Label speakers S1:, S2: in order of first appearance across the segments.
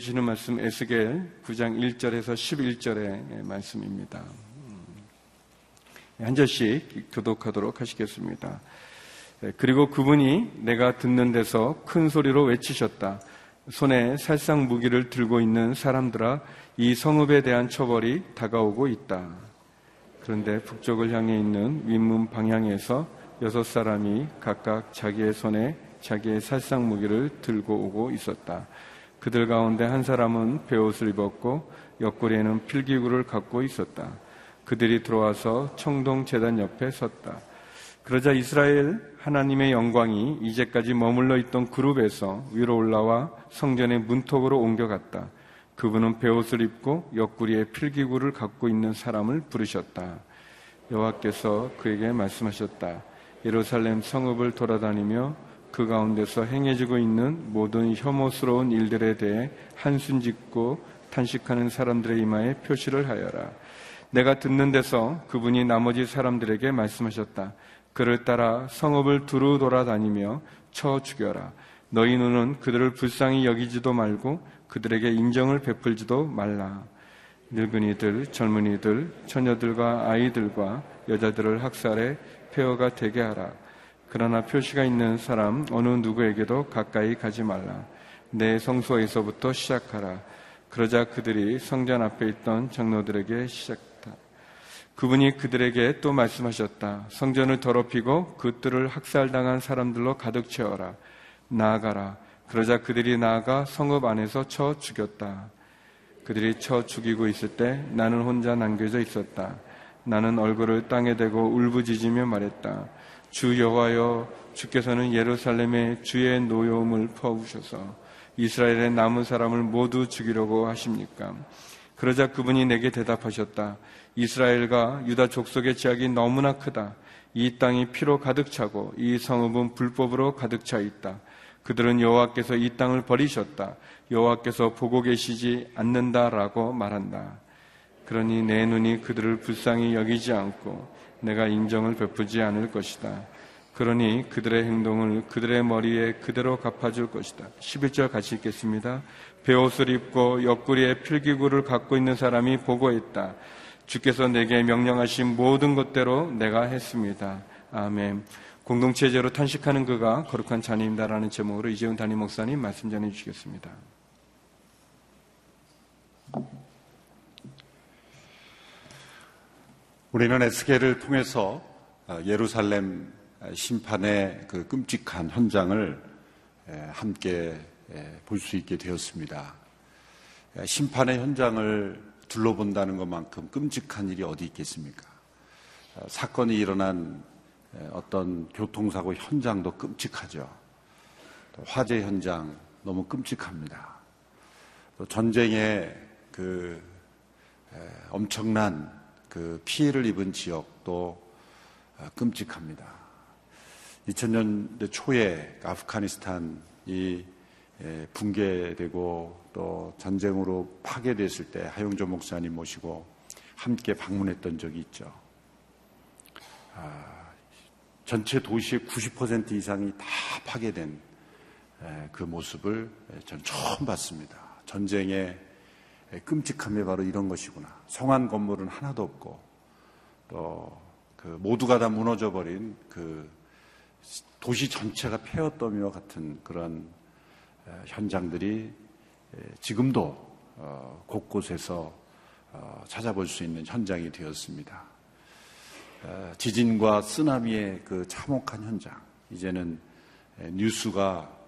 S1: 주시는 말씀 에스겔 9장 1절에서 11절의 말씀입니다. 한 절씩 교독하도록 하시겠습니다. 그리고 그분이 내가 듣는 데서 큰 소리로 외치셨다. 손에 살상 무기를 들고 있는 사람들아 이 성읍에 대한 처벌이 다가오고 있다. 그런데 북쪽을 향해 있는 윗문 방향에서 여섯 사람이 각각 자기의 손에 자기의 살상 무기를 들고 오고 있었다. 그들 가운데 한 사람은 베옷을 입었고 옆구리에는 필기구를 갖고 있었다. 그들이 들어와서 청동 재단 옆에 섰다. 그러자 이스라엘 하나님의 영광이 이제까지 머물러 있던 그룹에서 위로 올라와 성전의 문턱으로 옮겨갔다. 그분은 베옷을 입고 옆구리에 필기구를 갖고 있는 사람을 부르셨다. 여호와께서 그에게 말씀하셨다. 예루살렘 성읍을 돌아다니며 그 가운데서 행해지고 있는 모든 혐오스러운 일들에 대해 한순 짓고 탄식하는 사람들의 이마에 표시를 하여라. 내가 듣는 데서 그분이 나머지 사람들에게 말씀하셨다. 그를 따라 성읍을 두루 돌아다니며 쳐 죽여라. 너희 눈은 그들을 불쌍히 여기지도 말고 그들에게 인정을 베풀지도 말라. 늙은이들, 젊은이들, 처녀들과 아이들과 여자들을 학살해 폐허가 되게 하라. 그러나 표시가 있는 사람 어느 누구에게도 가까이 가지 말라. 내 성소에서부터 시작하라. 그러자 그들이 성전 앞에 있던 장로들에게 시작 그분이 그들에게 또 말씀하셨다. 성전을 더럽히고 그들을 학살당한 사람들로 가득 채워라. 나아가라. 그러자 그들이 나아가 성읍 안에서 쳐 죽였다. 그들이 쳐 죽이고 있을 때 나는 혼자 남겨져 있었다. 나는 얼굴을 땅에 대고 울부짖으며 말했다. 주 여호와여 주께서는 예루살렘에 주의 노여움을 퍼부셔서 이스라엘의 남은 사람을 모두 죽이려고 하십니까? 그러자 그분이 내게 대답하셨다. 이스라엘과 유다 족속의 죄악이 너무나 크다. 이 땅이 피로 가득 차고 이 성읍은 불법으로 가득 차 있다. 그들은 여호와께서 이 땅을 버리셨다. 여호와께서 보고 계시지 않는다라고 말한다. 그러니 내 눈이 그들을 불쌍히 여기지 않고 내가 인정을 베푸지 않을 것이다. 그러니 그들의 행동을 그들의 머리에 그대로 갚아줄 것이다. 11절 같이 읽겠습니다. 베옷을 입고 옆구리에 필기구를 갖고 있는 사람이 보고했다. 주께서 내게 명령하신 모든 것대로 내가 했습니다. 아멘. 공동체제로 탄식하는 그가 거룩한 자녀입니다라는 제목으로 이재훈 담임 목사님 말씀 전해 주시겠습니다.
S2: 우리는 에스겔을 통해서 예루살렘 심판의 그 끔찍한 현장을 함께 볼 수 있게 되었습니다. 심판의 현장을 둘러본다는 것만큼 끔찍한 일이 어디 있겠습니까? 어, 사건이 일어난 어떤 교통사고 현장도 끔찍하죠. 화재 현장 너무 끔찍합니다. 또 전쟁의 그 엄청난 그 피해를 입은 지역도 어, 끔찍합니다. 2000년대 초에 아프가니스탄이 붕괴되고 또 전쟁으로 파괴됐을 때 하용조 목사님 모시고 함께 방문했던 적이 있죠. 아, 전체 도시의 90% 이상이 다 파괴된 그 모습을 전 처음 봤습니다. 전쟁의 끔찍함이 바로 이런 것이구나. 성한 건물은 하나도 없고 또 그 모두가 다 무너져 버린 그 도시 전체가 폐허더미와 같은 그런 현장들이 지금도 어, 곳곳에서 어, 찾아볼 수 있는 현장이 되었습니다. 어, 지진과 쓰나미의 그 참혹한 현장, 이제는 뉴스가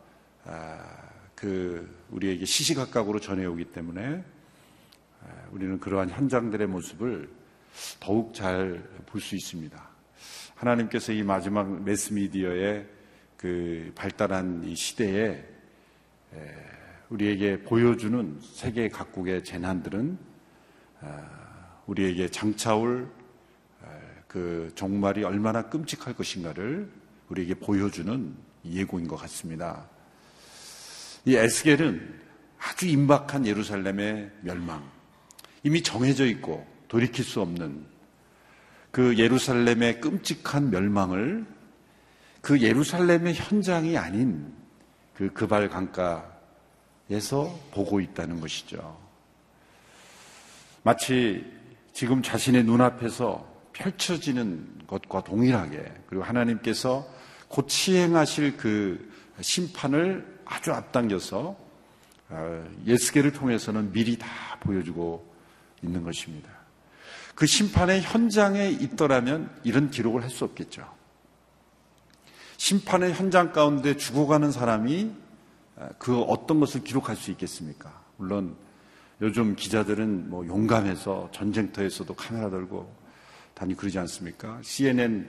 S2: 아, 그 우리에게 시시각각으로 전해오기 때문에 우리는 그러한 현장들의 모습을 더욱 잘 볼 수 있습니다. 하나님께서 이 마지막 매스미디어의 그 발달한 이 시대에 우리에게 보여주는 세계 각국의 재난들은 아, 우리에게 장차올 아, 그 종말이 얼마나 끔찍할 것인가를 우리에게 보여주는 예고인 것 같습니다. 이 에스겔은 아주 임박한 예루살렘의 멸망, 이미 정해져 있고 돌이킬 수 없는 그 예루살렘의 끔찍한 멸망을 그 예루살렘의 현장이 아닌 그 그발 강가 보고 있다는 것이죠. 마치 지금 자신의 눈앞에서 펼쳐지는 것과 동일하게 그리고 하나님께서 곧 시행하실 그 심판을 아주 앞당겨서 어, 예스계를 통해서는 미리 다 보여주고 있는 것입니다. 그 심판의 현장에 있더라면 이런 기록을 할 수 없겠죠. 심판의 현장 가운데 죽어가는 사람이 어, 그 어떤 것을 기록할 수 있겠습니까? 물론 요즘 기자들은 뭐 용감해서 전쟁터에서도 카메라 들고 다니 그러지 않습니까? CNN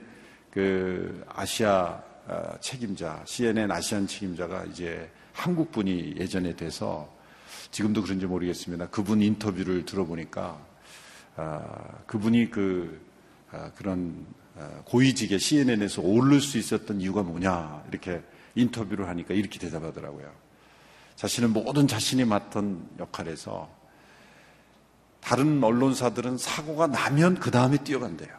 S2: 그 아시아 어, 책임자, CNN 아시안 책임자가 이제 한국 분이 예전에 돼서 지금도 그런지 모르겠습니다. 그분 인터뷰를 들어보니까 아, 그분이 그 아, 그런 아, 고위직에 CNN에서 오를 수 있었던 이유가 뭐냐 이렇게 인터뷰를 하니까 이렇게 대답하더라고요. 자신은 모든 자신이 맡은 역할에서 다른 언론사들은 사고가 나면 그 다음에 뛰어간대요.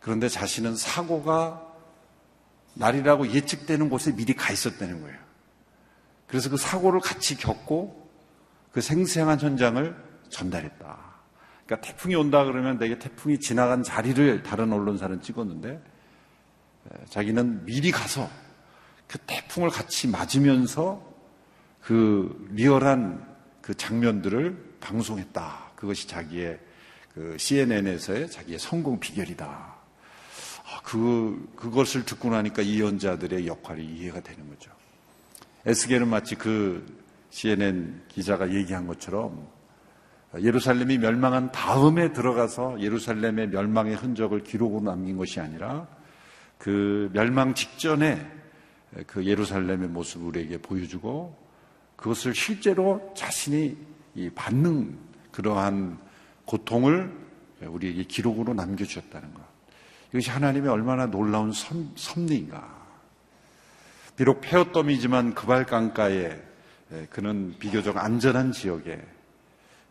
S2: 그런데 자신은 사고가 날이라고 예측되는 곳에 미리 가 있었다는 거예요. 그래서 그 사고를 같이 겪고 그 생생한 현장을 전달했다. 그러니까 태풍이 온다 그러면 내게 태풍이 지나간 자리를 다른 언론사는 찍었는데 자기는 미리 가서 그 태풍을 같이 맞으면서 그 리얼한 그 장면들을 방송했다. 그것이 자기의 그 CNN에서의 자기의 성공 비결이다. 아, 그, 그것을 듣고 나니까 이연자들의 역할이 이해가 되는 거죠. 에스겔은 마치 그 CNN 기자가 얘기한 것처럼 예루살렘이 멸망한 다음에 들어가서 예루살렘의 멸망의 흔적을 기록으로 남긴 것이 아니라 그 멸망 직전에 그 예루살렘의 모습을 우리에게 보여주고 그것을 실제로 자신이 받는 그러한 고통을 우리에게 기록으로 남겨주셨다는 것. 이것이 하나님의 얼마나 놀라운 섭리인가. 비록 폐어덤이지만 그발강가에 그는 비교적 안전한 지역에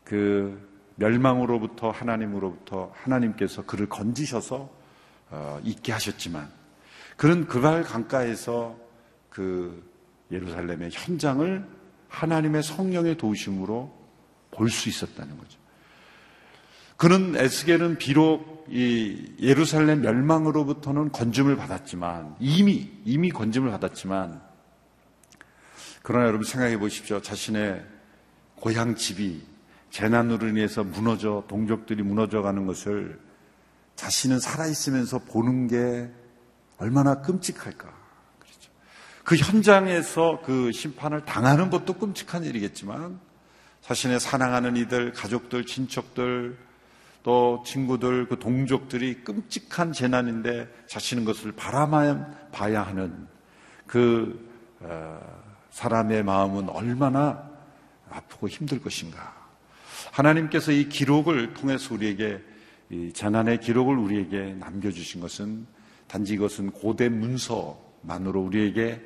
S2: 그 멸망으로부터 하나님으로부터 하나님께서 그를 건지셔서 어, 있게 하셨지만 그는 그발 강가에서 그 예루살렘의 현장을 하나님의 성령의 도우심으로 볼 수 있었다는 거죠. 그는 에스겔은 비록 이 예루살렘 멸망으로부터는 건짐을 받았지만 이미 이미 건짐을 받았지만 그러나 여러분 생각해 보십시오. 자신의 고향 집이 재난으로 인해서 무너져 동족들이 무너져 가는 것을 자신은 살아 있으면서 보는 게 얼마나 끔찍할까. 그렇죠. 그 현장에서 그 심판을 당하는 것도 끔찍한 일이겠지만 자신의 사랑하는 이들, 가족들, 친척들, 또 친구들, 그 동족들이 끔찍한 재난인데 자신은 것을 바라만 봐야 하는 그 어, 사람의 마음은 얼마나 아프고 힘들 것인가. 하나님께서 이 기록을 통해서 우리에게 이 재난의 기록을 우리에게 남겨주신 것은 단지 이것은 고대 문서만으로 우리에게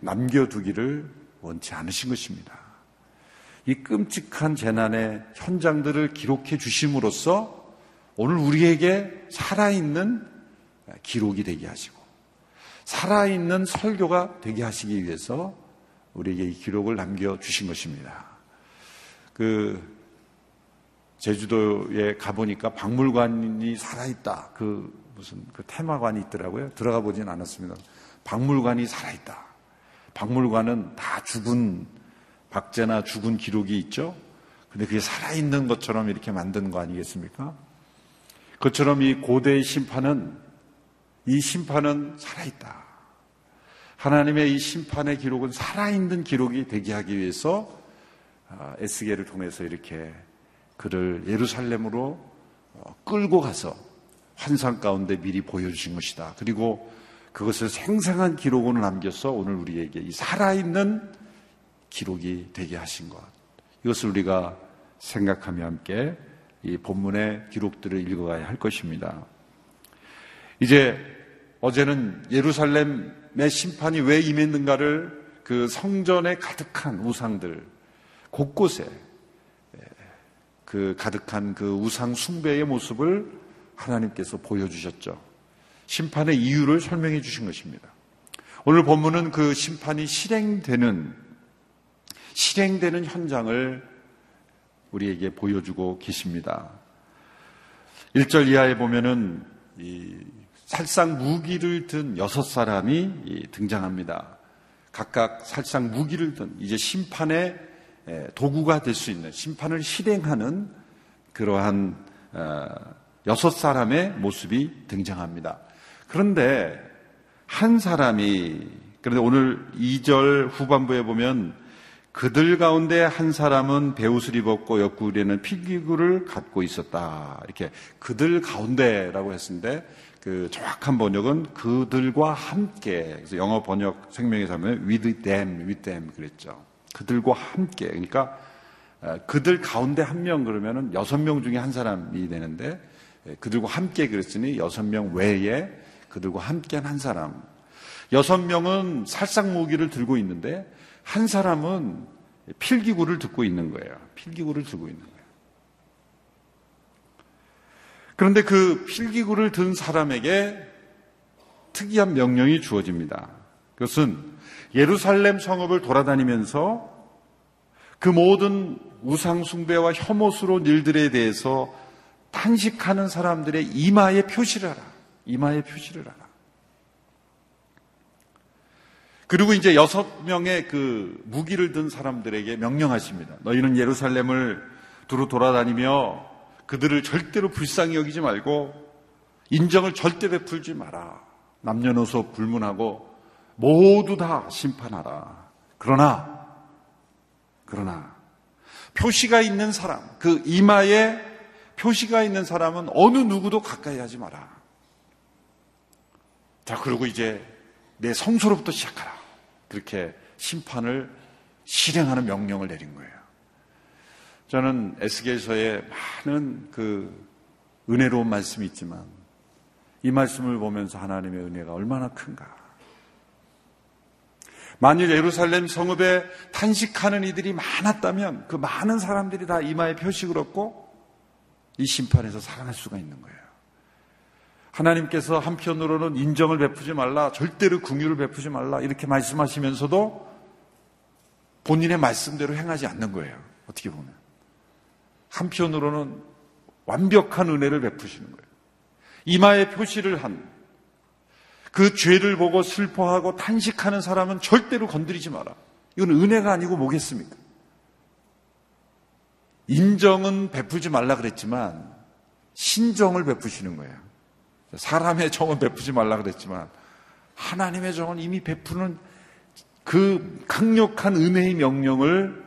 S2: 남겨두기를 원치 않으신 것입니다. 이 끔찍한 재난의 현장들을 기록해 주심으로써 오늘 우리에게 살아있는 기록이 되게 하시고 살아있는 설교가 되게 하시기 위해서 우리에게 이 기록을 남겨 주신 것입니다. 그 제주도에 가보니까 박물관이 살아있다. 그 무슨 그 테마관이 있더라고요. 들어가 보진 않았습니다. 박물관이 살아있다. 박물관은 다 죽은 박제나 죽은 기록이 있죠. 근데 그게 살아있는 것처럼 이렇게 만든 거 아니겠습니까? 그처럼 이 고대의 심판은 이 심판은 살아있다. 하나님의 이 심판의 기록은 살아있는 기록이 되게 하기 위해서 아, 에스겔을 통해서 이렇게 그를 예루살렘으로 어, 끌고 가서 환상 가운데 미리 보여주신 것이다. 그리고 그것을 생생한 기록으로 남겨서 오늘 우리에게 이 살아있는 기록이 되게 하신 것. 이것을 우리가 생각하며 함께 이 본문의 기록들을 읽어가야 할 것입니다. 이제 어제는 예루살렘의 심판이 왜 임했는가를 그 성전에 가득한 우상들 곳곳에 그 가득한 그 우상 숭배의 모습을 하나님께서 보여주셨죠. 심판의 이유를 설명해 주신 것입니다. 오늘 본문은 그 심판이 실행되는 실행되는 현장을 우리에게 보여주고 계십니다. 1절 이하에 보면은 이 살상 무기를 든 여섯 사람이 등장합니다. 각각 살상 무기를 든 이제 심판의 도구가 될 수 있는 심판을 실행하는 그러한 어, 여섯 사람의 모습이 등장합니다. 그런데 한 사람이 그런데 오늘 2절 후반부에 보면 그들 가운데 한 사람은 배옷을 입었고 옆구리에는 필기구를 갖고 있었다. 이렇게 그들 가운데라고 했는데 그 정확한 번역은 그들과 함께. 그래서 영어 번역 생명에서 하면 with them, with them 그랬죠. 그들과 함께. 그러니까 어, 그들 가운데 한 명 그러면은 여섯 명 중에 한 사람이 되는데 예, 그들과 함께 그랬으니 여섯 명 외에 그들과 함께 한 사람. 여섯 명은 살상 무기를 들고 있는데 한 사람은 필기구를 듣고 있는 거예요. 필기구를 들고 있는 거예요. 그런데 그 필기구를 든 사람에게 특이한 명령이 주어집니다. 그것은 예루살렘 성읍을 돌아다니면서 그 모든 우상숭배와 혐오스러운 일들에 대해서 탄식하는 사람들의 이마에 표시를 하라. 이마에 표시를 하라. 그리고 이제 여섯 명의 그 무기를 든 사람들에게 명령하십니다. 너희는 예루살렘을 두루 돌아다니며 그들을 절대로 불쌍히 여기지 말고 인정을 절대 베풀지 마라. 남녀노소 불문하고 모두 다 심판하라. 그러나, 그러나, 표시가 있는 사람, 그 이마에 표시가 있는 사람은 어느 누구도 가까이 하지 마라. 자, 그리고 이제 내 성소로부터 시작하라. 그렇게 심판을 실행하는 명령을 내린 거예요. 저는 에스겔서에 많은 그 은혜로운 말씀이 있지만 이 말씀을 보면서 하나님의 은혜가 얼마나 큰가. 만일 예루살렘 성읍에 탄식하는 이들이 많았다면 그 많은 사람들이 다 이마에 표식을 얻고 이 심판에서 살아날 수가 있는 거예요. 하나님께서 한편으로는 인정을 베푸지 말라, 절대로 궁유를 베푸지 말라, 이렇게 말씀하시면서도 본인의 말씀대로 행하지 않는 거예요. 어떻게 보면. 한편으로는 완벽한 은혜를 베푸시는 거예요. 이마에 표시를 한 그 죄를 보고 슬퍼하고 탄식하는 사람은 절대로 건드리지 마라. 이건 은혜가 아니고 뭐겠습니까? 인정은 베푸지 말라 그랬지만 신정을 베푸시는 거예요. 사람의 정은 베푸지 말라 그랬지만 하나님의 정은 이미 베푸는 그 강력한 은혜의 명령을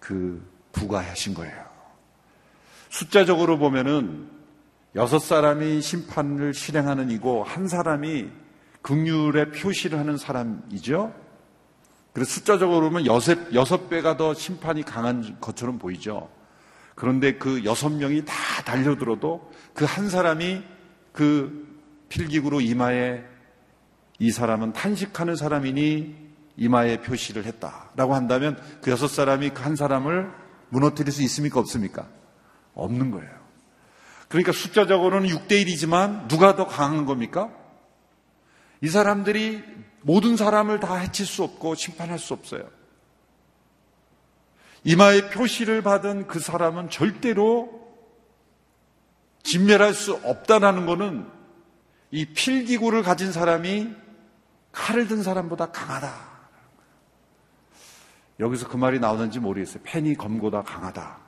S2: 그 부과하신 거예요. 숫자적으로 보면은 여섯 사람이 심판을 실행하는 이고 한 사람이 극률의 표시를 하는 사람이죠. 그래서 숫자적으로 보면 여섯, 여섯 배가 더 심판이 강한 것처럼 보이죠. 그런데 그 여섯 명이 다 달려들어도 그 한 사람이 그 필기구로 이마에 이 사람은 탄식하는 사람이니 이마에 표시를 했다라고 한다면 그 여섯 사람이 그 한 사람을 무너뜨릴 수 있습니까? 없습니까? 없는 거예요. 그러니까 숫자적으로는 6대1이지만 누가 더 강한 겁니까? 이 사람들이 모든 사람을 다 해칠 수 없고 심판할 수 없어요. 이마에 표시를 받은 그 사람은 절대로 진멸할 수 없다라는 것은 이 필기구를 가진 사람이 칼을 든 사람보다 강하다. 여기서 그 말이 나오는지 모르겠어요. 펜이 검보다 강하다.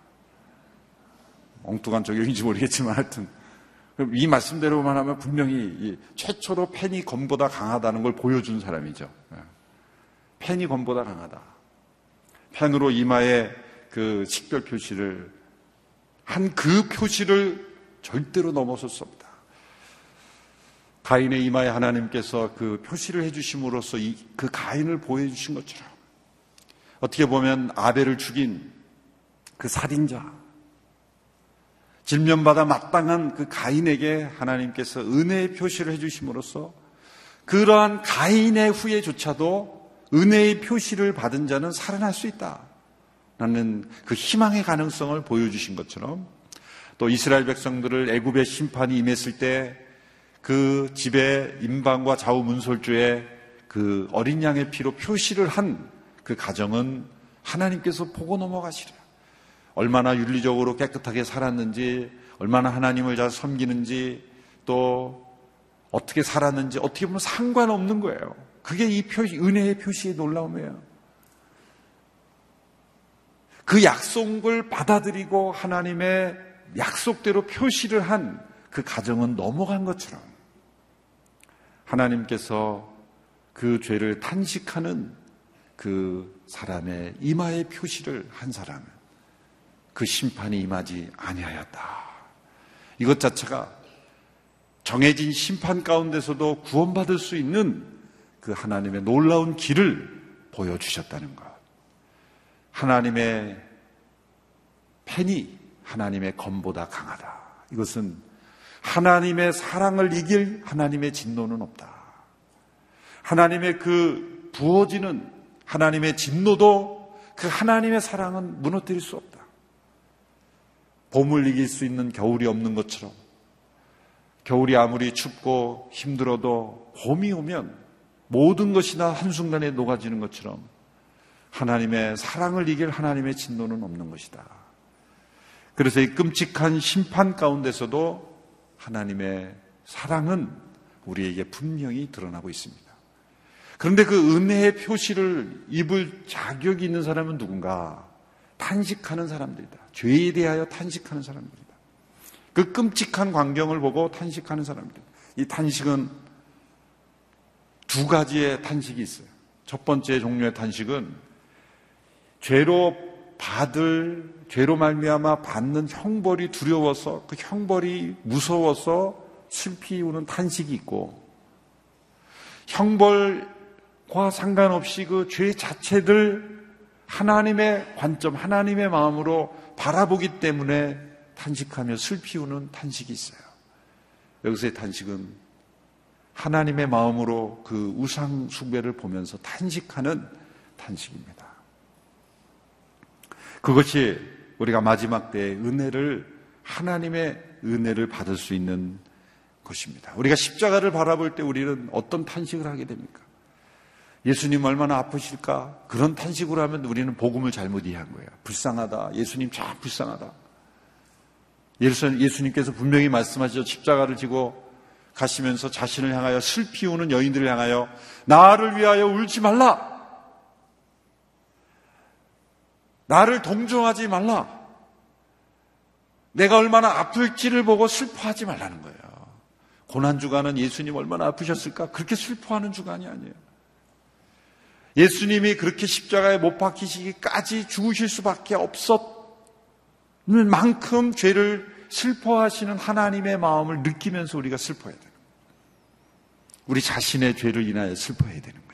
S2: 엉뚱한 적용인지 모르겠지만 하여튼 이 말씀대로만 하면 분명히 최초로 펜이 검보다 강하다는 걸 보여준 사람이죠. 예. 펜이 검보다 강하다. 펜으로 이마에 그 식별 표시를 한 그 표시를 절대로 넘어설 수 없다. 가인의 이마에 하나님께서 그 표시를 해주심으로써 이, 그 가인을 보여주신 것처럼 어떻게 보면 아벨을 죽인 그 살인자, 질면받아 마땅한 그 가인에게 하나님께서 은혜의 표시를 해주심으로써 그러한 가인의 후에조차도 은혜의 표시를 받은 자는 살아날 수 있다. 라는 그 희망의 가능성을 보여주신 것처럼 또 이스라엘 백성들을 애굽의 심판이 임했을 때 그 집에 임방과 좌우 문설주에 그 어린 양의 피로 표시를 한 그 가정은 하나님께서 보고 넘어가시리라. 얼마나 윤리적으로 깨끗하게 살았는지, 얼마나 하나님을 잘 섬기는지, 또 어떻게 살았는지 어떻게 보면 상관없는 거예요. 그게 이 표시, 은혜의 표시의 놀라움이에요. 그 약속을 받아들이고 하나님의 약속대로 표시를 한 그 가정은 넘어간 것처럼 하나님께서 그 죄를 탄식하는 그 사람의 이마의 표시를 한 사람은 그 심판이 임하지 아니하였다. 이것 자체가 정해진 심판 가운데서도 구원받을 수 있는 그 하나님의 놀라운 길을 보여주셨다는 것. 하나님의 팬이 하나님의 검보다 강하다. 이것은 하나님의 사랑을 이길 하나님의 진노는 없다. 하나님의 그 부어지는 하나님의 진노도 그 하나님의 사랑은 무너뜨릴 수 없다. 봄을 이길 수 있는 겨울이 없는 것처럼 겨울이 아무리 춥고 힘들어도 봄이 오면 모든 것이 나 한순간에 녹아지는 것처럼 하나님의 사랑을 이길 하나님의 진노는 없는 것이다. 그래서 이 끔찍한 심판 가운데서도 하나님의 사랑은 우리에게 분명히 드러나고 있습니다. 그런데 그 은혜의 표시를 입을 자격이 있는 사람은 누군가? 탄식하는 사람들이다. 죄에 대하여 탄식하는 사람들이다. 그 끔찍한 광경을 보고 탄식하는 사람들. 이 탄식은 두 가지의 탄식이 있어요. 첫 번째 종류의 탄식은 죄로 받을 죄로 말미암아 받는 형벌이 두려워서 그 형벌이 무서워서 슬피 우는 탄식이 있고 형벌과 상관없이 그 죄 자체들 하나님의 관점, 하나님의 마음으로 바라보기 때문에 탄식하며 슬피 우는 탄식이 있어요. 여기서의 탄식은 하나님의 마음으로 그 우상 숭배를 보면서 탄식하는 탄식입니다. 그것이 우리가 마지막 때의 은혜를 하나님의 은혜를 받을 수 있는 것입니다. 우리가 십자가를 바라볼 때 우리는 어떤 탄식을 하게 됩니까? 예수님 얼마나 아프실까? 그런 탄식으로 하면 우리는 복음을 잘못 이해한 거예요. 불쌍하다. 예수님 참 불쌍하다. 예수님께서 분명히 말씀하시죠. 십자가를 지고 가시면서 자신을 향하여 슬피 우는 여인들을 향하여 나를 위하여 울지 말라. 나를 동정하지 말라. 내가 얼마나 아플지를 보고 슬퍼하지 말라는 거예요. 고난 주간은 예수님 얼마나 아프셨을까? 그렇게 슬퍼하는 주간이 아니에요. 예수님이 그렇게 십자가에 못 박히시기까지 죽으실 수밖에 없었는 만큼 죄를 슬퍼하시는 하나님의 마음을 느끼면서 우리가 슬퍼해야 돼요. 우리 자신의 죄를 인하여 슬퍼해야 되는 거죠.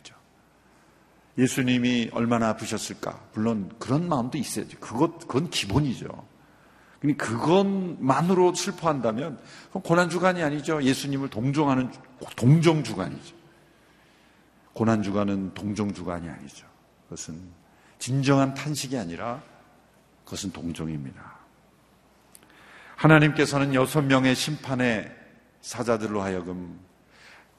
S2: 예수님이 얼마나 아프셨을까? 물론 그런 마음도 있어야죠. 그것, 그건 기본이죠. 그것만으로 슬퍼한다면 고난주간이 아니죠. 예수님을 동정하는 동정주간이죠. 고난주간은 동정주간이 아니죠. 그것은 진정한 탄식이 아니라 그것은 동정입니다. 하나님께서는 여섯 명의 심판의 사자들로 하여금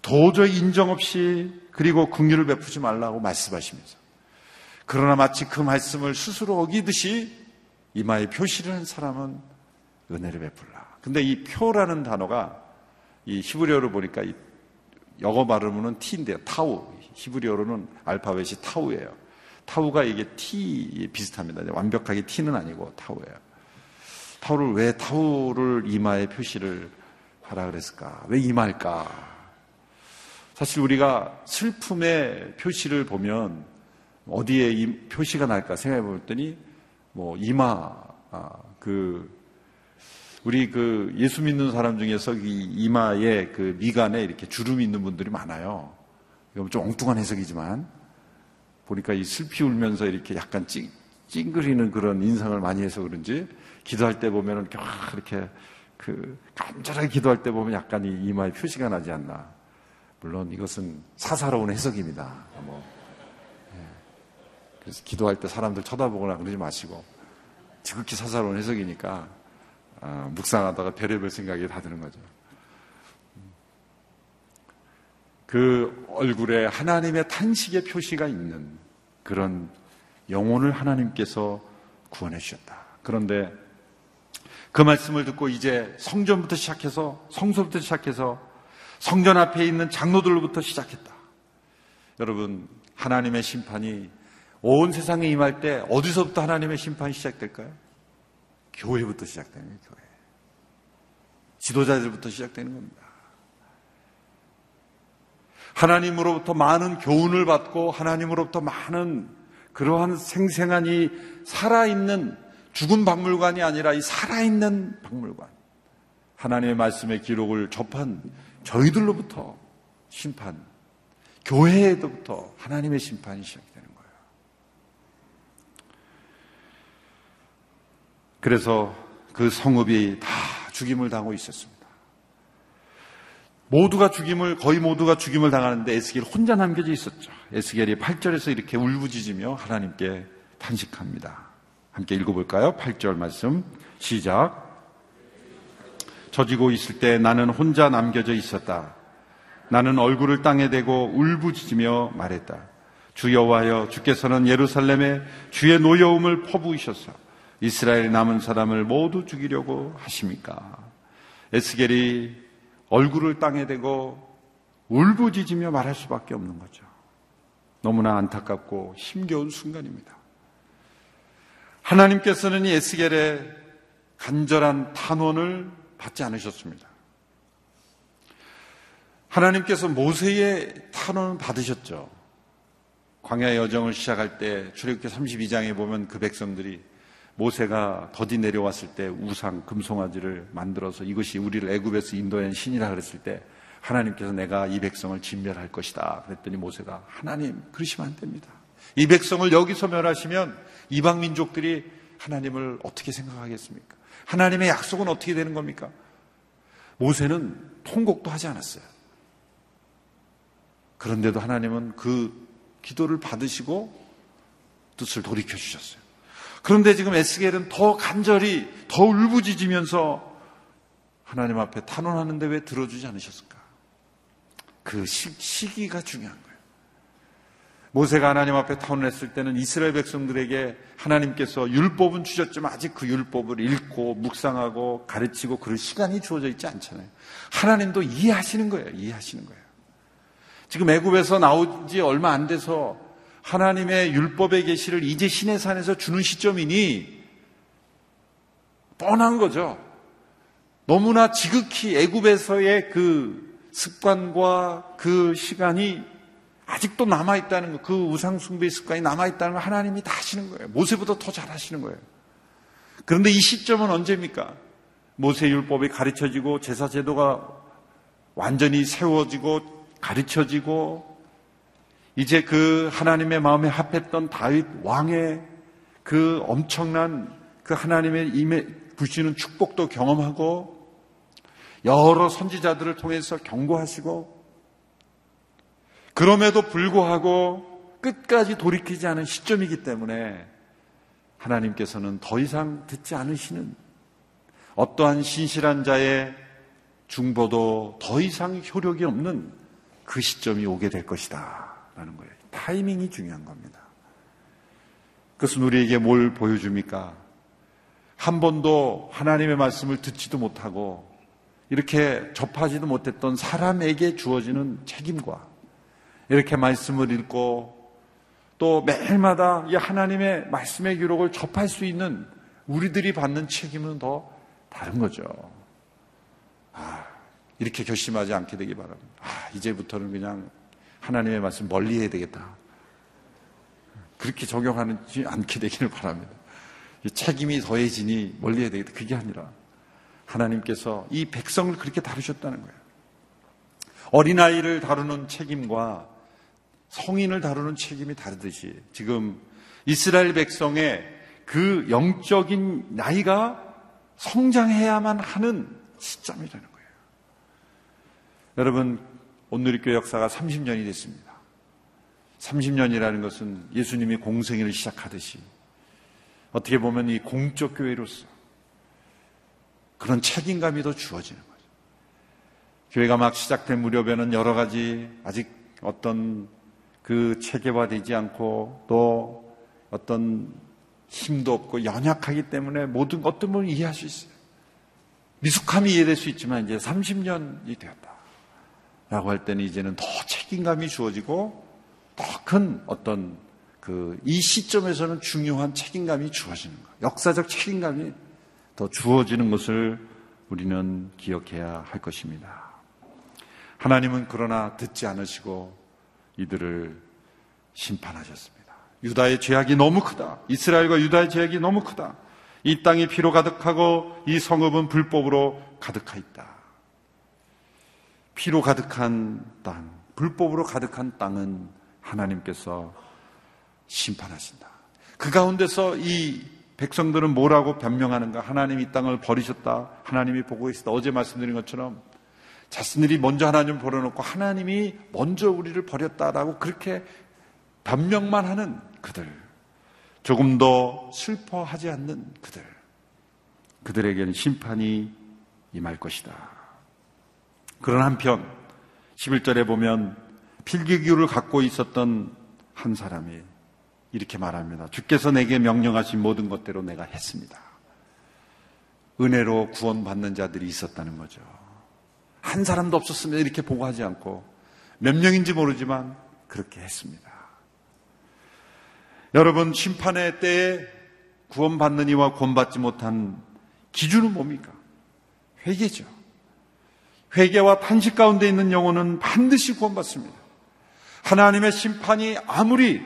S2: 도저히 인정 없이 그리고 긍휼을 베푸지 말라고 말씀하시면서 그러나 마치 그 말씀을 스스로 어기듯이 이마에 표시를 한 사람은 은혜를 베풀라. 근데 이 표라는 단어가 이 히브리어로 보니까 이 영어 발음은 T인데요. 타우. 히브리어로는 알파벳이 타우예요. 타우가 이게 T 비슷합니다. 완벽하게 T는 아니고 타우예요. 타우를 왜 타우를 이마에 표시를 하라 그랬을까? 왜 이마일까? 사실 우리가 슬픔의 표시를 보면 어디에 이 표시가 날까 생각해 볼더니 뭐 이마 아, 그 우리 그 예수 믿는 사람 중에서 이 이마에 그 미간에 이렇게 주름이 있는 분들이 많아요. 이건 좀 엉뚱한 해석이지만 보니까 이 슬피 울면서 이렇게 약간 찡, 찡그리는 그런 인상을 많이 해서 그런지 기도할 때 보면은 이렇게 그 간절하게 기도할 때 보면 약간 이 이마에 표시가 나지 않나. 물론 이것은 사사로운 해석입니다. 뭐. 예. 그래서 기도할 때 사람들 쳐다보거나 그러지 마시고 지극히 사사로운 해석이니까 아, 묵상하다가 별의별 생각이 다 드는 거죠. 그 얼굴에 하나님의 탄식의 표시가 있는 그런 영혼을 하나님께서 구원해 주셨다. 그런데 그 말씀을 듣고 이제 성전부터 시작해서 성소부터 시작해서 성전 앞에 있는 장로들로부터 시작했다. 여러분, 하나님의 심판이 온 세상에 임할 때 어디서부터 하나님의 심판이 시작될까요? 교회부터 시작되는 거예요, 교회. 지도자들부터 시작되는 겁니다. 하나님으로부터 많은 교훈을 받고 하나님으로부터 많은 그러한 생생한 이 살아있는 죽은 박물관이 아니라 이 살아있는 박물관. 하나님의 말씀의 기록을 접한 저희들로부터 심판, 교회에도부터 하나님의 심판이 시작되는 거예요. 그래서 그 성읍이 다 죽임을 당하고 있었습니다. 모두가 죽임을 거의 모두가 죽임을 당하는데 에스겔 혼자 남겨져 있었죠. 에스겔이 8절에서 이렇게 울부짖으며 하나님께 탄식합니다. 함께 읽어볼까요? 8절 말씀 시작. 젖이고 있을 때 나는 혼자 남겨져 있었다. 나는 얼굴을 땅에 대고 울부짖으며 말했다. 주 여호와여 주께서는 예루살렘에 주의 노여움을 퍼부으셨어. 이스라엘 남은 사람을 모두 죽이려고 하십니까? 에스겔이 얼굴을 땅에 대고 울부짖으며 말할 수밖에 없는 거죠. 너무나 안타깝고 힘겨운 순간입니다. 하나님께서는 이 에스겔의 간절한 탄원을 받지 않으셨습니다. 하나님께서 모세의 탄원을 받으셨죠. 광야 여정을 시작할 때 출애굽기 32장에 보면 그 백성들이 모세가 더디 내려왔을 때 우상 금송아지를 만들어서 이것이 우리를 애굽에서 인도한 신이라 그랬을 때 하나님께서 내가 이 백성을 진멸할 것이다. 그랬더니 모세가 하나님 그러시면 안 됩니다. 이 백성을 여기서 멸하시면 이방 민족들이 하나님을 어떻게 생각하겠습니까? 하나님의 약속은 어떻게 되는 겁니까? 모세는 통곡도 하지 않았어요. 그런데도 하나님은 그 기도를 받으시고 뜻을 돌이켜 주셨어요. 그런데 지금 에스겔은 더 간절히 더 울부짖으면서 하나님 앞에 탄원하는데 왜 들어주지 않으셨을까? 그 시, 시기가 중요한 거예요. 모세가 하나님 앞에 탄원했을 때는 이스라엘 백성들에게 하나님께서 율법은 주셨지만 아직 그 율법을 읽고 묵상하고 가르치고 그럴 시간이 주어져 있지 않잖아요. 하나님도 이해하시는 거예요. 이해하시는 거예요. 지금 애굽에서 나온 지 얼마 안 돼서 하나님의 율법의 계시를 이제 신의 산에서 주는 시점이니 뻔한 거죠. 너무나 지극히 애굽에서의 그 습관과 그 시간이 아직도 남아있다는 거, 그 우상숭배 습관이 남아있다는 걸 하나님이 다 하시는 거예요. 모세보다 더 잘 하시는 거예요. 그런데 이 시점은 언제입니까? 모세 율법이 가르쳐지고 제사 제도가 완전히 세워지고 가르쳐지고 이제 그 하나님의 마음에 합했던 다윗 왕의 그 엄청난 그 하나님의 임해 부시는 축복도 경험하고 여러 선지자들을 통해서 경고하시고 그럼에도 불구하고 끝까지 돌이키지 않은 시점이기 때문에 하나님께서는 더 이상 듣지 않으시는 어떠한 신실한 자의 중보도 더 이상 효력이 없는 그 시점이 오게 될 것이다. 라는 거예요. 타이밍이 중요한 겁니다. 그것은 우리에게 뭘 보여줍니까? 한 번도 하나님의 말씀을 듣지도 못하고 이렇게 접하지도 못했던 사람에게 주어지는 책임과 이렇게 말씀을 읽고 또 매일마다 이 하나님의 말씀의 기록을 접할 수 있는 우리들이 받는 책임은 더 다른 거죠. 아, 이렇게 결심하지 않게 되기 바랍니다. 아, 이제부터는 그냥 하나님의 말씀 멀리 해야 되겠다. 그렇게 적용하지 않게 되기를 바랍니다. 책임이 더해지니 멀리 해야 되겠다. 그게 아니라 하나님께서 이 백성을 그렇게 다루셨다는 거예요. 어린아이를 다루는 책임과 성인을 다루는 책임이 다르듯이 지금 이스라엘 백성의 그 영적인 나이가 성장해야만 하는 시점이라는 거예요. 여러분, 온누리교 역사가 30년이 됐습니다. 30년이라는 것은 예수님이 공생애를 시작하듯이 어떻게 보면 이 공적 교회로서 그런 책임감이 더 주어지는 거죠. 교회가 막 시작된 무렵에는 여러 가지 아직 어떤 그 체계화되지 않고 또 어떤 힘도 없고 연약하기 때문에 모든 어떤 분은 이해할 수 있어요. 미숙함이 이해될 수 있지만 이제 30년이 되었다. 라고 할 때는 이제는 더 책임감이 주어지고 더 큰 어떤 그 이 시점에서는 중요한 책임감이 주어지는 거예요. 역사적 책임감이 더 주어지는 것을 우리는 기억해야 할 것입니다. 하나님은 그러나 듣지 않으시고 이들을 심판하셨습니다. 유다의 죄악이 너무 크다. 이스라엘과 유다의 죄악이 너무 크다. 이 땅이 피로 가득하고 이 성읍은 불법으로 가득하 있다. 피로 가득한 땅, 불법으로 가득한 땅은 하나님께서 심판하신다. 그 가운데서 이 백성들은 뭐라고 변명하는가? 하나님 이 땅을 버리셨다. 하나님이 보고 있었다. 어제 말씀드린 것처럼 자신들이 먼저 하나님을 버려놓고 하나님이 먼저 우리를 버렸다라고 그렇게 변명만 하는 그들. 조금 더 슬퍼하지 않는 그들. 그들에게는 심판이 임할 것이다. 그런 한편 11절에 보면 필기규를 갖고 있었던 한 사람이 이렇게 말합니다. 주께서 내게 명령하신 모든 것대로 내가 했습니다. 은혜로 구원받는 자들이 있었다는 거죠. 한 사람도 없었으면 이렇게 보고하지 않고 몇 명인지 모르지만 그렇게 했습니다. 여러분, 심판의 때에 구원받는 이와 구원받지 못한 기준은 뭡니까? 회개죠. 회개와 탄식 가운데 있는 영혼은 반드시 구원받습니다. 하나님의 심판이 아무리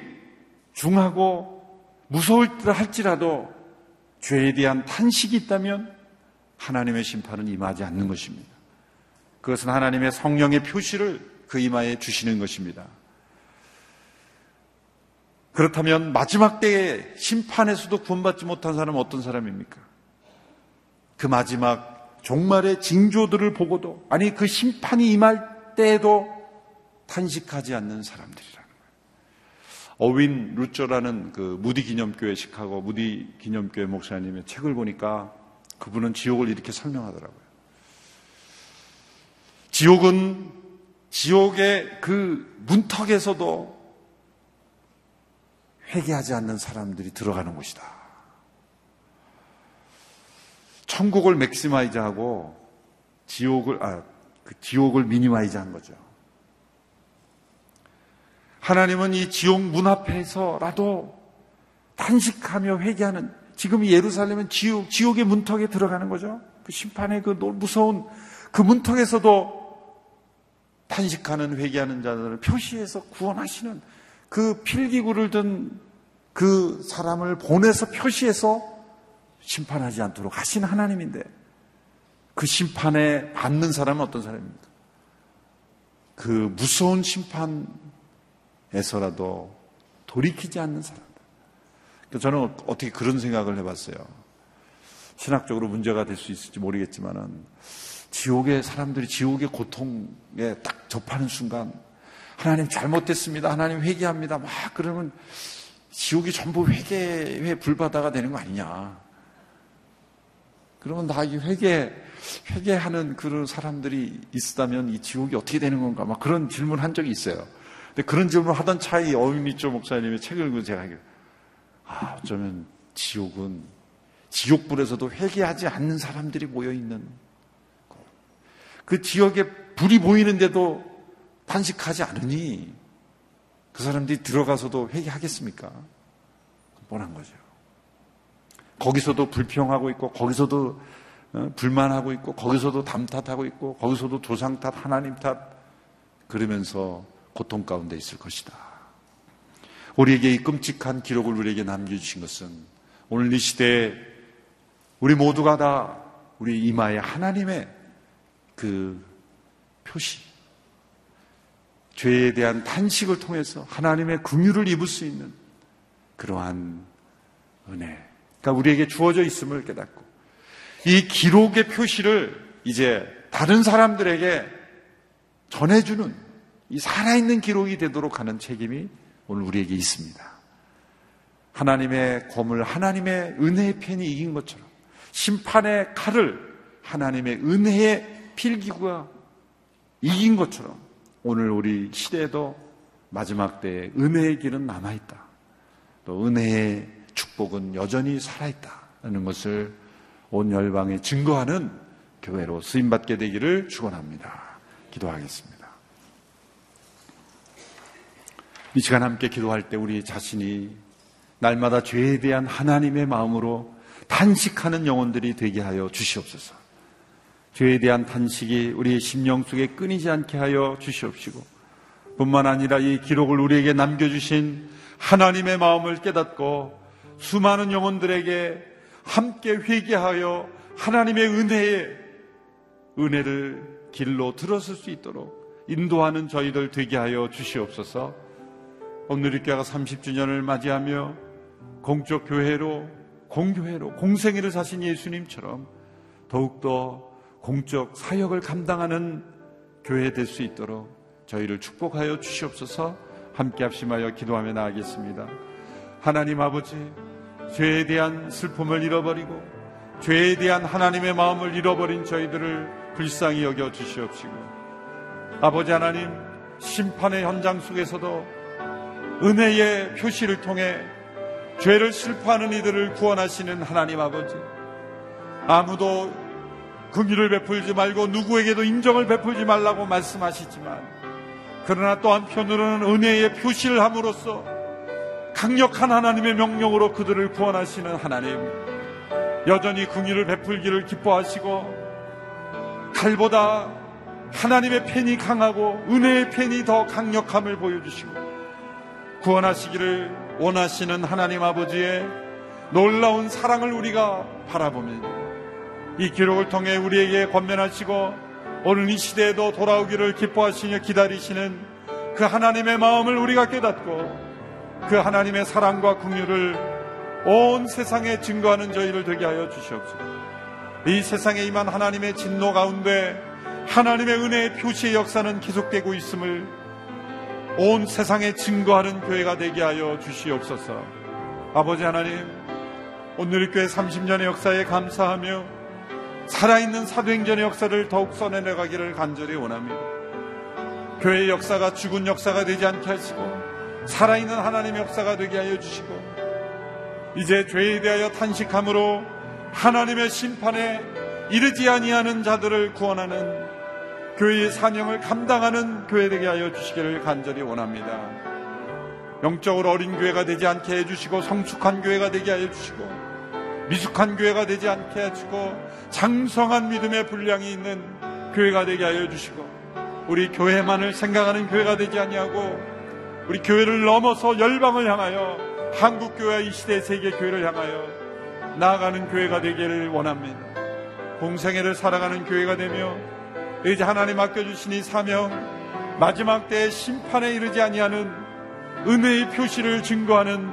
S2: 중하고 무서울 듯 할지라도 죄에 대한 탄식이 있다면 하나님의 심판은 임하지 않는 것입니다. 그것은 하나님의 성령의 표시를 그 이마에 주시는 것입니다. 그렇다면 마지막 때에 심판에서도 구원받지 못한 사람은 어떤 사람입니까? 그 마지막 종말의 징조들을 보고도 아니 그 심판이 임할 때에도 탄식하지 않는 사람들이라는 거예요. 어윈 루처라는 그 무디 기념교회 시카고 무디 기념교회 목사님의 책을 보니까 그분은 지옥을 이렇게 설명하더라고요. 지옥은 지옥의 그 문턱에서도 회개하지 않는 사람들이 들어가는 곳이다. 천국을 maximize하고 지옥을 아, 그 지옥을 minimize한 거죠. 하나님은 이 지옥 문 앞에서라도 탄식하며 회개하는 지금 예루살렘은 지옥 지옥의 문턱에 들어가는 거죠. 그 심판의 그 무서운 그 문턱에서도 탄식하는 회개하는 자들을 표시해서 구원하시는 그 필기구를 든 그 사람을 보내서 표시해서 심판하지 않도록 하신 하나님인데 그 심판에 받는 사람은 어떤 사람입니까? 그 무서운 심판에서라도 돌이키지 않는 사람들. 저는 어떻게 그런 생각을 해봤어요. 신학적으로 문제가 될 수 있을지 모르겠지만은 지옥의 사람들이 지옥의 고통에 딱 접하는 순간 하나님 잘못됐습니다. 하나님 회개합니다. 막 그러면 지옥이 전부 회개에 불바다가 되는 거 아니냐. 그러면 나 이 회개, 회개하는 그런 사람들이 있다면 이 지옥이 어떻게 되는 건가? 막 그런 질문 한 적이 있어요. 근데 그런 질문 하던 차이 어미미조 목사님의 책을 읽고 제가 아, 어쩌면 지옥은 지옥불에서도 회개하지 않는 사람들이 모여있는 그 지역에 불이 보이는데도 탄식하지 않으니 그 사람들이 들어가서도 회개하겠습니까? 뻔한 거죠. 거기서도 불평하고 있고, 거기서도 어, 불만하고 있고, 거기서도 담 탓하고 있고, 거기서도 조상 탓, 하나님 탓, 그러면서 고통 가운데 있을 것이다. 우리에게 이 끔찍한 기록을 우리에게 남겨주신 것은 오늘 이 시대에 우리 모두가 다 우리 이마에 하나님의 그 표시, 죄에 대한 탄식을 통해서 하나님의 긍휼을 입을 수 있는 그러한 은혜. 그러니까 우리에게 주어져 있음을 깨닫고 이 기록의 표시를 이제 다른 사람들에게 전해주는 이 살아있는 기록이 되도록 하는 책임이 오늘 우리에게 있습니다. 하나님의 검을 하나님의 은혜의 편이 이긴 것처럼 심판의 칼을 하나님의 은혜의 필기구가 이긴 것처럼 오늘 우리 시대에도 마지막 때에 은혜의 길은 남아있다. 또 은혜의 축복은 여전히 살아있다는 것을 온 열방에 증거하는 교회로 쓰임받게 되기를 축원합니다. 기도하겠습니다. 이 시간 함께 기도할 때 우리 자신이 날마다 죄에 대한 하나님의 마음으로 탄식하는 영혼들이 되게 하여 주시옵소서. 죄에 대한 탄식이 우리의 심령 속에 끊이지 않게 하여 주시옵시고 뿐만 아니라 이 기록을 우리에게 남겨주신 하나님의 마음을 깨닫고 수많은 영혼들에게 함께 회개하여 하나님의 은혜에 은혜를 길로 들었을 수 있도록 인도하는 저희들 되게 하여 주시옵소서. 오늘 이 교회가 30주년을 맞이하며 공적 교회로 공교회로 공생애를 사신 예수님처럼 더욱더 공적 사역을 감당하는 교회 될 수 있도록 저희를 축복하여 주시옵소서 함께 합심하여 기도하며 나아가겠습니다. 하나님 아버지, 죄에 대한 슬픔을 잃어버리고 죄에 대한 하나님의 마음을 잃어버린 저희들을 불쌍히 여겨 주시옵시고 아버지 하나님 심판의 현장 속에서도 은혜의 표시를 통해 죄를 슬퍼하는 이들을 구원하시는 하나님 아버지 아무도 긍휼을 베풀지 말고 누구에게도 인정을 베풀지 말라고 말씀하시지만 그러나 또 한편으로는 은혜의 표시를 함으로써 강력한 하나님의 명령으로 그들을 구원하시는 하나님 여전히 긍휼을 베풀기를 기뻐하시고 칼보다 하나님의 펜이 강하고 은혜의 펜이 더 강력함을 보여주시고 구원하시기를 원하시는 하나님 아버지의 놀라운 사랑을 우리가 바라보며 이 기록을 통해 우리에게 권면하시고 오늘 이 시대에도 돌아오기를 기뻐하시며 기다리시는 그 하나님의 마음을 우리가 깨닫고 그 하나님의 사랑과 긍휼을 온 세상에 증거하는 저희를 되게 하여 주시옵소서. 이 세상에 임한 하나님의 진노 가운데 하나님의 은혜의 표시의 역사는 계속되고 있음을 온 세상에 증거하는 교회가 되게 하여 주시옵소서. 아버지 하나님, 오늘 교회 30년의 역사에 감사하며 살아있는 사도행전의 역사를 더욱 써내려가기를 간절히 원합니다. 교회의 역사가 죽은 역사가 되지 않게 하시고 살아있는 하나님의 역사가 되게 하여 주시고 이제 죄에 대하여 탄식함으로 하나님의 심판에 이르지 아니하는 자들을 구원하는 교회의 사명을 감당하는 교회 되게 하여 주시기를 간절히 원합니다. 영적으로 어린 교회가 되지 않게 해주시고 성숙한 교회가 되게 하여 주시고 미숙한 교회가 되지 않게 해주고 장성한 믿음의 분량이 있는 교회가 되게 하여 주시고 우리 교회만을 생각하는 교회가 되지 아니하고 우리 교회를 넘어서 열방을 향하여 한국 교회와 이 시대 세계 교회를 향하여 나아가는 교회가 되기를 원합니다. 공생애를 살아가는 교회가 되며 이제 하나님 맡겨 주신 이 사명 마지막 때의 심판에 이르지 아니하는 은혜의 표시를 증거하는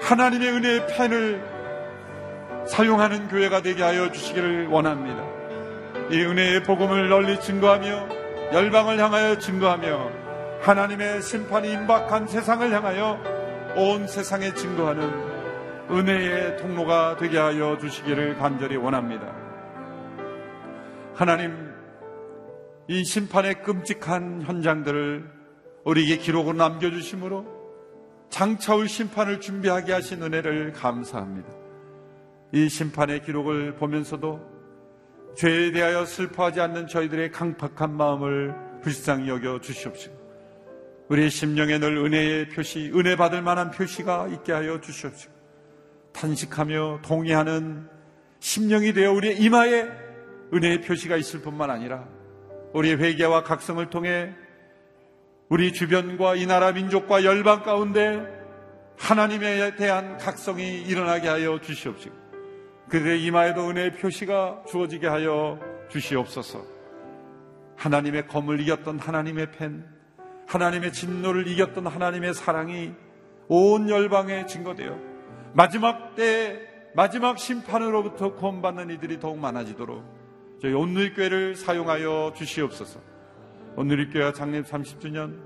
S2: 하나님의 은혜의 펜을 사용하는 교회가 되게 하여 주시기를 원합니다. 이 은혜의 복음을 널리 증거하며 열방을 향하여 증거하며 하나님의 심판이 임박한 세상을 향하여 온 세상에 증거하는 은혜의 통로가 되게 하여 주시기를 간절히 원합니다. 하나님, 이 심판의 끔찍한 현장들을 우리에게 기록으로 남겨주심으로 장차올 심판을 준비하게 하신 은혜를 감사합니다. 이 심판의 기록을 보면서도 죄에 대하여 슬퍼하지 않는 저희들의 강팍한 마음을 불쌍히 여겨 주시옵시고 우리의 심령에 늘 은혜의 표시, 은혜 받을 만한 표시가 있게 하여 주시옵시고 탄식하며 동의하는 심령이 되어 우리의 이마에 은혜의 표시가 있을 뿐만 아니라 우리의 회개와 각성을 통해 우리 주변과 이 나라 민족과 열방 가운데 하나님에 대한 각성이 일어나게 하여 주시옵시고 그들의 이마에도 은혜의 표시가 주어지게 하여 주시옵소서. 하나님의 검을 이겼던 하나님의 펜, 하나님의 진노를 이겼던 하나님의 사랑이 온 열방에 증거되어 마지막 때 마지막 심판으로부터 구원받는 이들이 더욱 많아지도록 저희 온누리교회를 사용하여 주시옵소서. 온누리교회가 장례 30주년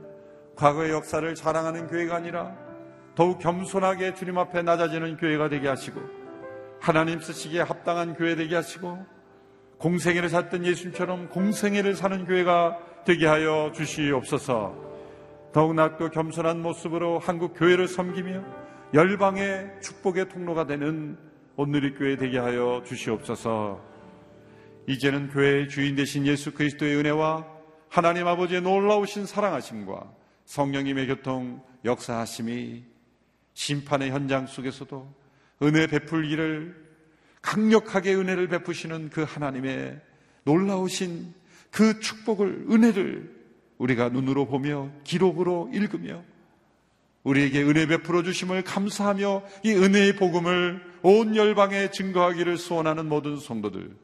S2: 과거의 역사를 자랑하는 교회가 아니라 더욱 겸손하게 주님 앞에 낮아지는 교회가 되게 하시고 하나님 쓰시기에 합당한 교회 되게 하시고 공생애를 샀던 예수님처럼 공생애를 사는 교회가 되게 하여 주시옵소서. 더욱 낮고 겸손한 모습으로 한국 교회를 섬기며 열방의 축복의 통로가 되는 온누리 교회 되게 하여 주시옵소서. 이제는 교회의 주인 되신 예수 그리스도의 은혜와 하나님 아버지의 놀라우신 사랑하심과 성령님의 교통 역사하심이 심판의 현장 속에서도 은혜 베풀기를 강력하게 은혜를 베푸시는 그 하나님의 놀라우신 그 축복을 은혜를 우리가 눈으로 보며 기록으로 읽으며 우리에게 은혜 베풀어 주심을 감사하며 이 은혜의 복음을 온 열방에 증거하기를 소원하는 모든 성도들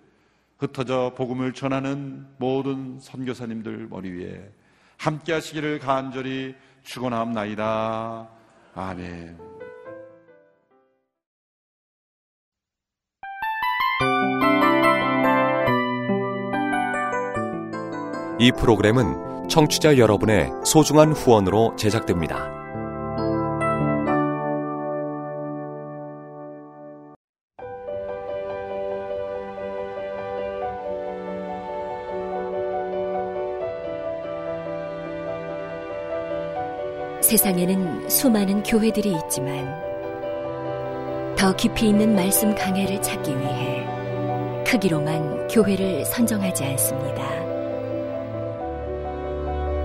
S2: 흩어져 복음을 전하는 모든 선교사님들 머리 위에 함께 하시기를 간절히 축원합나이다. 아멘.
S3: 이 프로그램은 청취자 여러분의 소중한 후원으로 제작됩니다.
S4: 세상에는 수많은 교회들이 있지만 더 깊이 있는 말씀 강해를 찾기 위해 크기로만 교회를 선정하지 않습니다.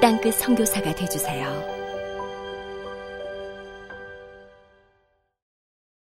S4: 땅끝 성교사가 되주세요.